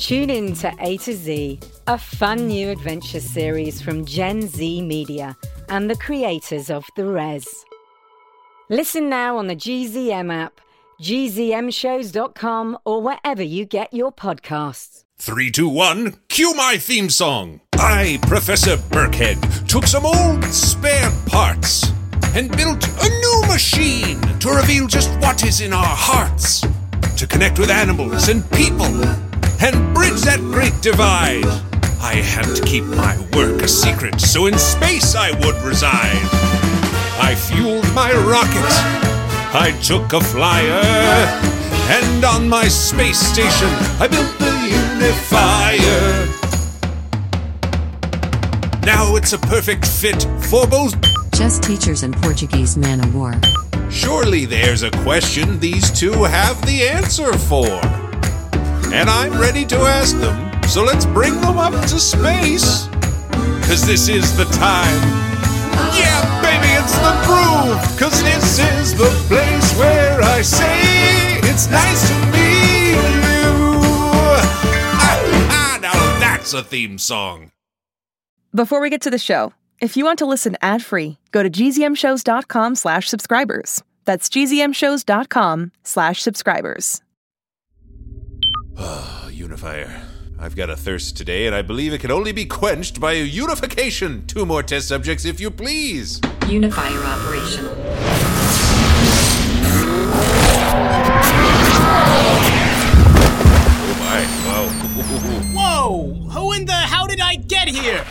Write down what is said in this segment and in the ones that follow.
Tune in to A to Z, a fun new adventure series from Gen Z Media and the creators of The Res. Listen now on the GZM app, gzmshows.com, or wherever you get your podcasts. Three, two, one, cue my theme song. I, Professor Burkhead, took some old spare parts and built a new machine to reveal just what is in our hearts, to connect with animals and people, and bridge that great divide. I had to keep my work a secret, so in space I would reside. I fueled my rocket. I took a flyer. And on my space station, I built the unifier. Now it's a perfect fit for both. Chess teachers and Portuguese man of war. Surely there's a question these two have the answer for. And I'm ready to ask them, so let's bring them up to space. Cause this is the time. Yeah, baby, it's the groove. Cause this is the place where I say it's nice to meet you. Ah, ah, now that's a theme song. Before we get to the show, if you want to listen ad-free, go to gzmshows.com slash subscribers. That's gzmshows.com slash subscribers. Unifier. I've got a thirst today, and I believe it can only be quenched by a unification. Two more test subjects, if you please. Unifier operational. Oh my, wow. Whoa! Who in the how did I get here?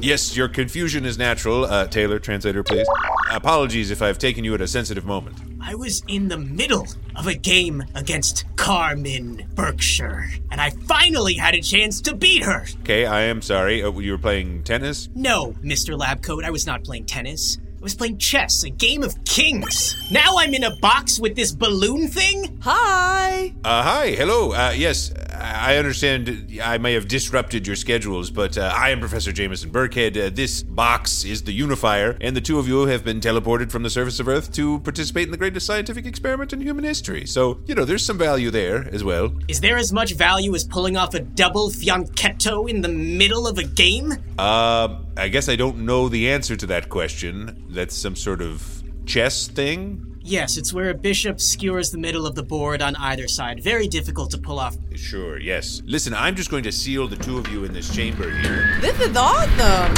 Yes, your confusion is natural. Uh, Taylor, translator, please. Apologies if I've taken you at a sensitive moment. I was in the middle of a game against Carmen Berkshire, and I finally had a chance to beat her. Okay, I am sorry. Uh, you were playing tennis? No, Mr. Labcoat, I was not playing tennis. I was playing chess, a game of kings. Now I'm in a box with this balloon thing? Hi. Uh, hi, hello. Uh, yes, I understand I may have disrupted your schedules, but uh, I am Professor Jameson Burkhead. Uh, this box is the unifier, and the two of you have been teleported from the surface of Earth to participate in the greatest scientific experiment in human history. So, you know, there's some value there as well. Is there as much value as pulling off a double fianchetto in the middle of a game? Uh, I guess I don't know the answer to that question. That's some sort of chess thing? Yes, it's where a bishop skewers the middle of the board on either side. Very difficult to pull off. Sure, yes. Listen, I'm just going to seal the two of you in this chamber here. This is awesome.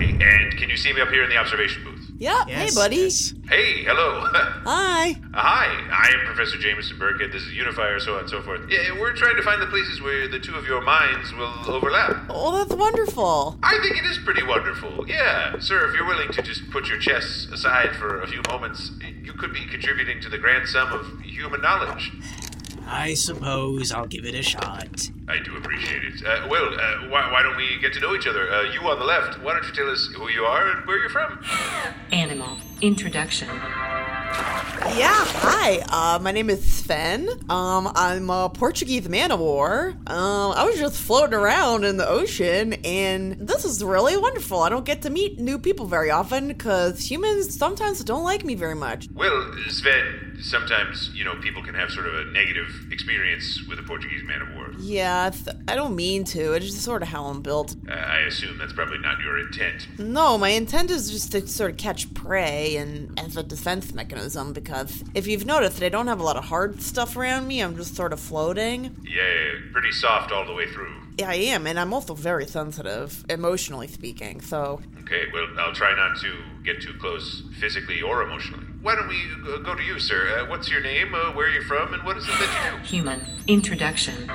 And can you see me up here in the observation booth? Yep. Yes, hey, buddy. yes. Hey, hello. Hi. Hi, I am Professor Jameson Burkhead. This is Unifier, so on and so forth. Yeah, we're trying to find the places where the two of your minds will overlap. Oh, that's wonderful. I think it is pretty wonderful. Yeah, sir, if you're willing to just put your chess aside for a few moments, you could be contributing to the grand sum of human knowledge. I suppose I'll give it a shot. I do appreciate it. Uh, well, uh, why, why don't we get to know each other? Uh, you on the left, why don't you tell us who you are and where you're from? Animal. Introduction. Yeah. Hi. Uh, my name is Sven. Um, I'm a Portuguese man of war. Um, I was just floating around in the ocean, and this is really wonderful. I don't get to meet new people very often because humans sometimes don't like me very much. Well, Sven, sometimes, you know, people can have sort of a negative experience with a Portuguese man of war. Yeah, th- I don't mean to. It's just sort of how I'm built. Uh, I assume that's probably not your intent. No, my intent is just to sort of catch prey and as a defense mechanism because if you've noticed, I don't have a lot of hard stuff around me. I'm just sort of floating. Yeah, pretty soft all the way through. Yeah, I am, and I'm also very sensitive, emotionally speaking. So, Okay, well, I'll try not to get too close physically or emotionally. Why don't we go- go to you, sir? Uh, what's your name? Uh, where are you from? And what is it that you do? Human. Introduction.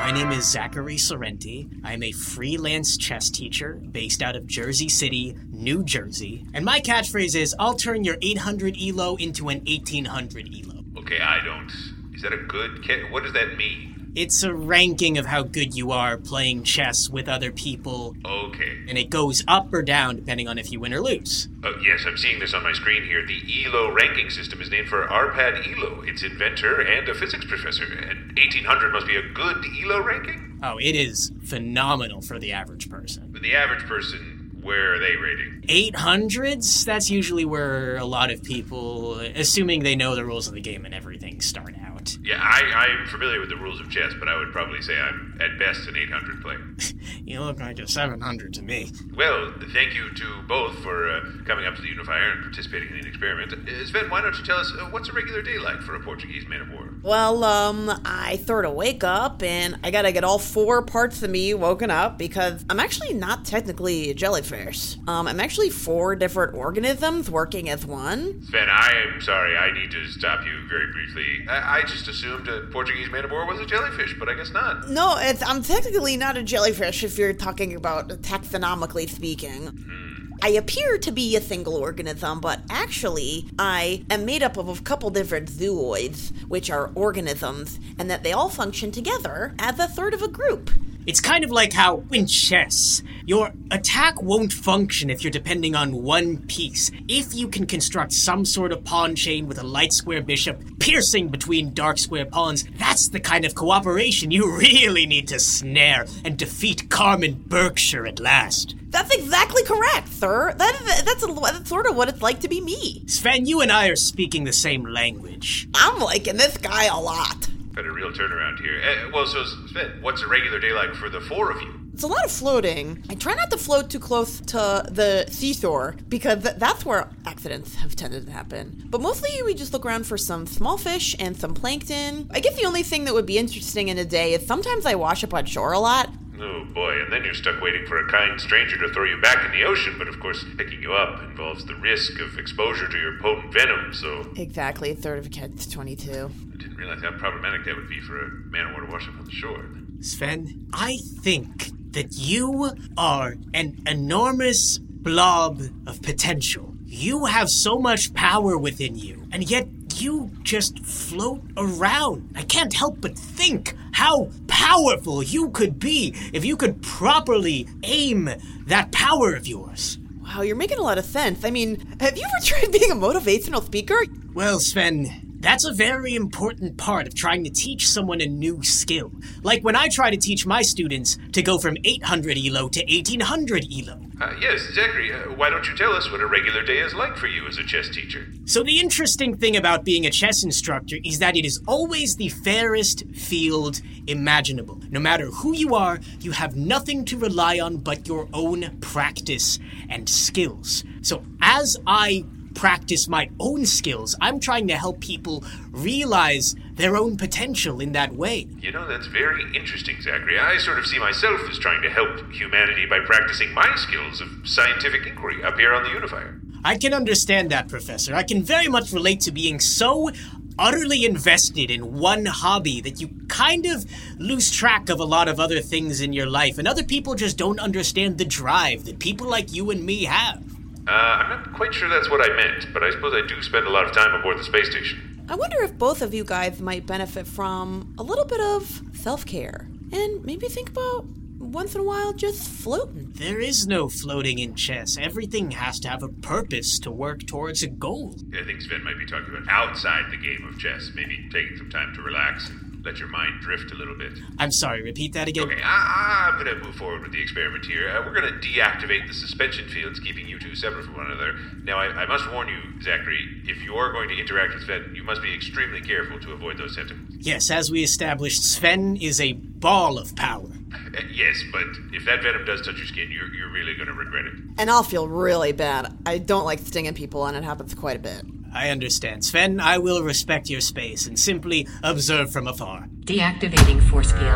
My name is Zachary Sorrenti. I'm a freelance chess teacher based out of Jersey City, New Jersey. And my catchphrase is I'll turn your 800 ELO into an 1800 ELO. Okay, I don't. Is that a good What does that mean? It's a ranking of how good you are playing chess with other people, Okay. and it goes up or down depending on if you win or lose. Uh, yes, I'm seeing this on my screen here. The ELO ranking system is named for Arpad Elo, its inventor and a physics professor. And 1800 must be a good ELO ranking? Oh, it is phenomenal for the average person. But the average person, where are they rating? 800s, that's usually where a lot of people, assuming they know the rules of the game and everything, start out. Yeah, I, I'm familiar with the rules of chess, but I would probably say I'm at best an 800 player. You look like a 700 to me. Well, thank you to both for uh, coming up to the Unifier and participating in the experiment. Uh, Sven, why don't you tell us uh, what's a regular day like for a Portuguese man of war? Well, um, I sort of wake up and I gotta get all four parts of me woken up because I'm actually not technically a jellyfish. Um, I'm actually four different organisms working as one. Sven, I am sorry, I need to stop you very briefly. I, I just assumed a Portuguese man of war was a jellyfish, but I guess not. No, it's, I'm technically not a jellyfish if you're talking about taxonomically speaking. Hmm. I appear to be a single organism, but actually, I am made up of a couple different zooids, which are organisms, and that they all function together as a third of a group. It's kind of like how in chess, your attack won't function if you're depending on one piece. If you can construct some sort of pawn chain with a light square bishop piercing between dark square pawns, that's the kind of cooperation you really need to snare and defeat Carmen Berkshire at last. That's exactly correct, sir. That, that's, a, that's sort of what it's like to be me. Sven, you and I are speaking the same language. I'm liking this guy a lot. Had a real turnaround here. Uh, well, so Sven, what's a regular day like for the four of you? It's a lot of floating. I try not to float too close to the seashore because th- that's where accidents have tended to happen. But mostly we just look around for some small fish and some plankton. I guess the only thing that would be interesting in a day is sometimes I wash up on shore a lot. Oh boy, and then you're stuck waiting for a kind stranger to throw you back in the ocean, but of course, picking you up involves the risk of exposure to your potent venom, so Exactly, a third of a catch 22. I didn't realize how problematic that would be for a man of war to wash up on the shore. Sven, I think that you are an enormous blob of potential. You have so much power within you, and yet you just float around. I can't help but think how powerful you could be if you could properly aim that power of yours. Wow, you're making a lot of sense. I mean, have you ever tried being a motivational speaker? Well, Sven, that's a very important part of trying to teach someone a new skill. Like when I try to teach my students to go from 800 ELO to 1800 ELO. Uh, yes, Zachary, uh, why don't you tell us what a regular day is like for you as a chess teacher? So, the interesting thing about being a chess instructor is that it is always the fairest field imaginable. No matter who you are, you have nothing to rely on but your own practice and skills. So, as I practice my own skills, I'm trying to help people realize their own potential in that way. You know, that's very interesting, Zachary. I sort of see myself as trying to help humanity by practicing my skills of scientific inquiry up here on the Unifier. I can understand that, Professor. I can very much relate to being so utterly invested in one hobby that you kind of lose track of a lot of other things in your life, and other people just don't understand the drive that people like you and me have. Uh, I'm not quite sure that's what I meant, but I suppose I do spend a lot of time aboard the space station. I wonder if both of you guys might benefit from a little bit of self care and maybe think about once in a while just floating. There is no floating in chess. Everything has to have a purpose to work towards a goal. I think Sven might be talking about outside the game of chess, maybe taking some time to relax and let your mind drift a little bit. I'm sorry, repeat that again. Okay, I, I'm going to move forward with the experiment here. Uh, we're going to deactivate the suspension fields, keeping you two separate from one another. Now, I, I must warn you, Zachary, if you are going to interact with Sven, you must be extremely careful to avoid those sentiments. Yes, as we established, Sven is a ball of power. Uh, yes, but if that venom does touch your skin, you're, you're really going to regret it. And I'll feel really bad. I don't like stinging people, and it happens quite a bit. I understand. Sven, I will respect your space and simply observe from afar. Deactivating force field.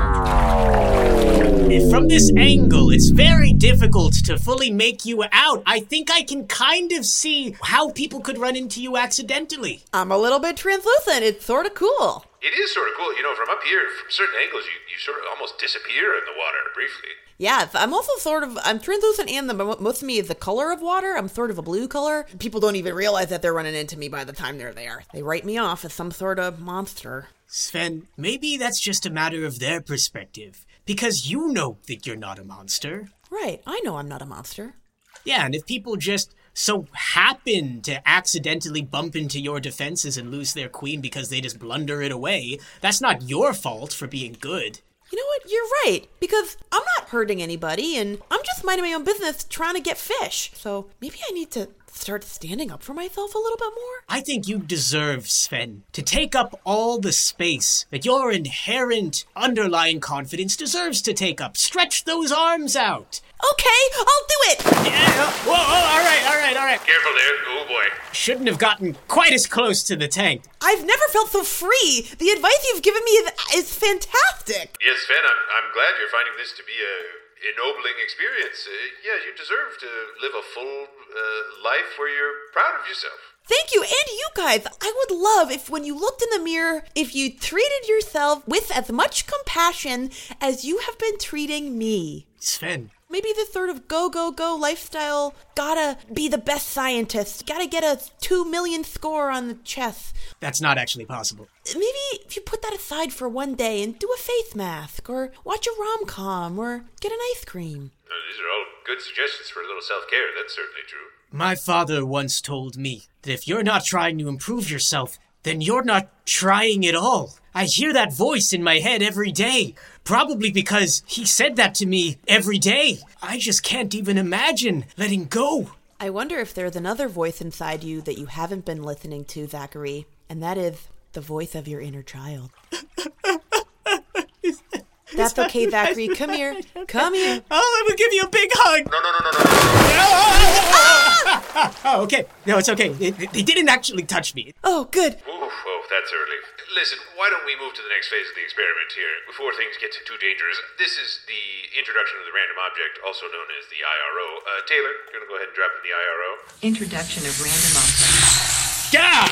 From this angle, it's very difficult to fully make you out. I think I can kind of see how people could run into you accidentally. I'm a little bit translucent. It's sort of cool. It is sort of cool, you know, from up here, from certain angles, you, you sort of almost disappear in the water briefly. Yeah, I'm also sort of I'm translucent, and the most of me is the color of water. I'm sort of a blue color. People don't even realize that they're running into me by the time they're there. They write me off as some sort of monster. Sven, maybe that's just a matter of their perspective. Because you know that you're not a monster. Right, I know I'm not a monster. Yeah, and if people just so happen to accidentally bump into your defenses and lose their queen because they just blunder it away, that's not your fault for being good. You know what? You're right. Because I'm not hurting anybody and I'm just minding my own business trying to get fish. So maybe I need to start standing up for myself a little bit more. I think you deserve, Sven, to take up all the space that your inherent underlying confidence deserves to take up. Stretch those arms out. Okay, I'll do it. Yeah. Whoa, whoa, all right, all right, all right. Careful there. Oh boy. Shouldn't have gotten quite as close to the tank. I've never felt so free. The advice you've given me is, is fantastic. Yes, Sven, I'm, I'm glad you're finding this to be a ennobling experience. Uh, yeah, you deserve to live a full uh, life where you're proud of yourself. Thank you, and you guys. I would love if when you looked in the mirror, if you treated yourself with as much compassion as you have been treating me. Sven, Maybe the third of go, go, go lifestyle gotta be the best scientist, gotta get a two million score on the chess. that's not actually possible. Maybe if you put that aside for one day and do a faith mask, or watch a rom com, or get an ice cream. Uh, these are all good suggestions for a little self care. That's certainly true. My father once told me that if you're not trying to improve yourself, then you're not trying at all. I hear that voice in my head every day. Probably because he said that to me every day. I just can't even imagine letting go. I wonder if there's another voice inside you that you haven't been listening to, Zachary, and that is the voice of your inner child. That's okay, Zachary. Come here. Come here. Oh, I will give you a big hug. No, no, no, no, no, no. Oh, okay. No, it's okay. They, they didn't actually touch me. Oh, good. Oof, that's early. Listen, why don't we move to the next phase of the experiment here before things get too dangerous? This is the introduction of the random object, also known as the IRO. Uh, Taylor, you're gonna go ahead and drop in the IRO. Introduction of random objects. Yeah.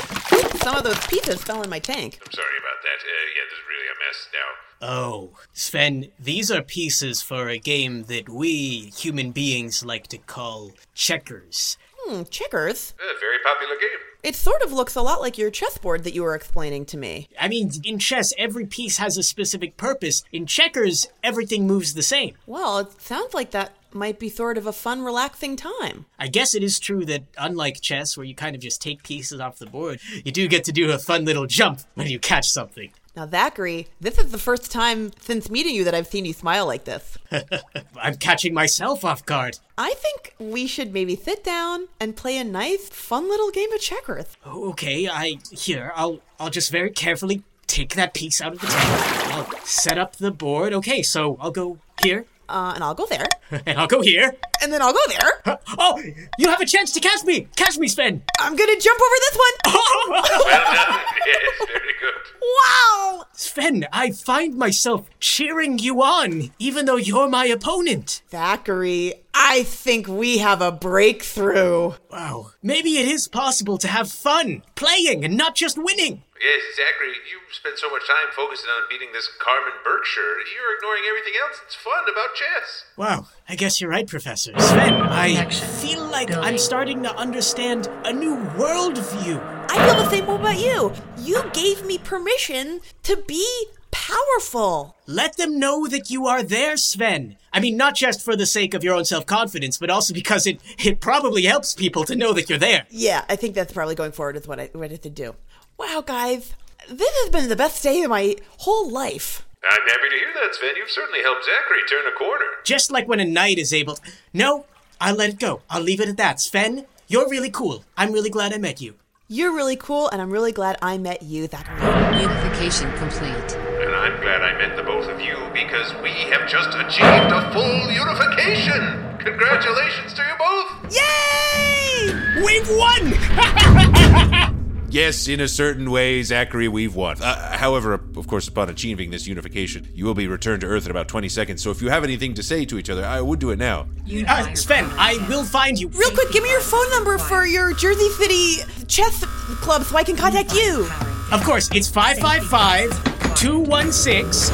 Some of those pizzas fell in my tank. I'm sorry about that. Uh, yeah, this is really a mess now. Oh, Sven, these are pieces for a game that we human beings like to call checkers. Hmm, checkers. A very popular game. It sort of looks a lot like your chessboard that you were explaining to me. I mean, in chess, every piece has a specific purpose. In checkers, everything moves the same. Well, it sounds like that might be sort of a fun, relaxing time. I guess it is true that, unlike chess, where you kind of just take pieces off the board, you do get to do a fun little jump when you catch something. Now, Zachary, this is the first time since meeting you that I've seen you smile like this. I'm catching myself off guard. I think we should maybe sit down and play a nice, fun little game of checkers. Okay, I here. I'll I'll just very carefully take that piece out of the tank. I'll set up the board. Okay, so I'll go here, Uh, and I'll go there, and I'll go here. and then I'll go there. Oh, you have a chance to catch me! Catch me, Sven! I'm gonna jump over this one. Well done. yes, very good. Wow! Sven, I find myself cheering you on, even though you're my opponent. Zachary, I think we have a breakthrough. Wow, maybe it is possible to have fun playing and not just winning. Yes, Zachary, you spend so much time focusing on beating this Carmen Berkshire, you're ignoring everything else that's fun about chess. Wow, I guess you're right, Professor. Sven, I Connection. feel like I'm starting to understand a new worldview. I feel the same way about you. You gave me permission to be powerful. Let them know that you are there, Sven. I mean, not just for the sake of your own self confidence, but also because it, it probably helps people to know that you're there. Yeah, I think that's probably going forward with what I what I have to do. Wow, guys, this has been the best day of my whole life. I'm happy to hear that, Sven. You've certainly helped Zachary turn a corner. Just like when a knight is able to. No, I'll let it go. I'll leave it at that. Sven, you're really cool. I'm really glad I met you. You're really cool, and I'm really glad I met you, Zachary. Unification complete. And I'm glad I met the both of you because we have just achieved a full unification. Congratulations to you both. Yay! We've won! Yes, in a certain way, Zachary, we've won. Uh, however, of course, upon achieving this unification, you will be returned to Earth in about 20 seconds. So if you have anything to say to each other, I would do it now. Uh, Sven, I will find you. Real quick, give me your phone number for your Jersey City chess club so I can contact you. Of course, it's 555 216.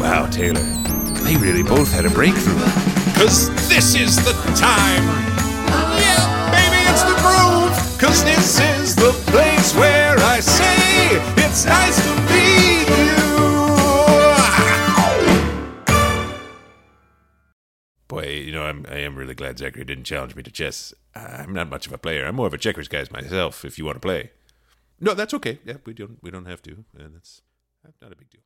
Wow, Taylor, they really both had a breakthrough. Cause this is the time. Yeah, baby, it's the groove. Cause this is the place where I say it's nice to meet you. Boy, you know, I'm, I am really glad Zachary didn't challenge me to chess. I'm not much of a player. I'm more of a checkers guy myself. If you want to play, no, that's okay. Yeah, we don't we don't have to, and that's not a big deal.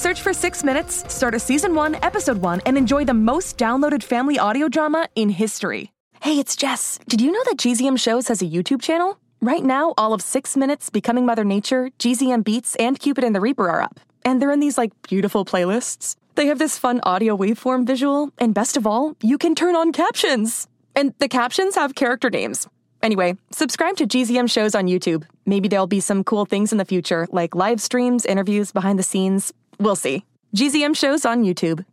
Search for Six Minutes, start a season one, episode one, and enjoy the most downloaded family audio drama in history. Hey, it's Jess. Did you know that GZM Shows has a YouTube channel? Right now, all of Six Minutes, Becoming Mother Nature, GZM Beats, and Cupid and the Reaper are up. And they're in these, like, beautiful playlists. They have this fun audio waveform visual, and best of all, you can turn on captions. And the captions have character names. Anyway, subscribe to GZM shows on YouTube. Maybe there'll be some cool things in the future, like live streams, interviews, behind the scenes. We'll see. GZM shows on YouTube.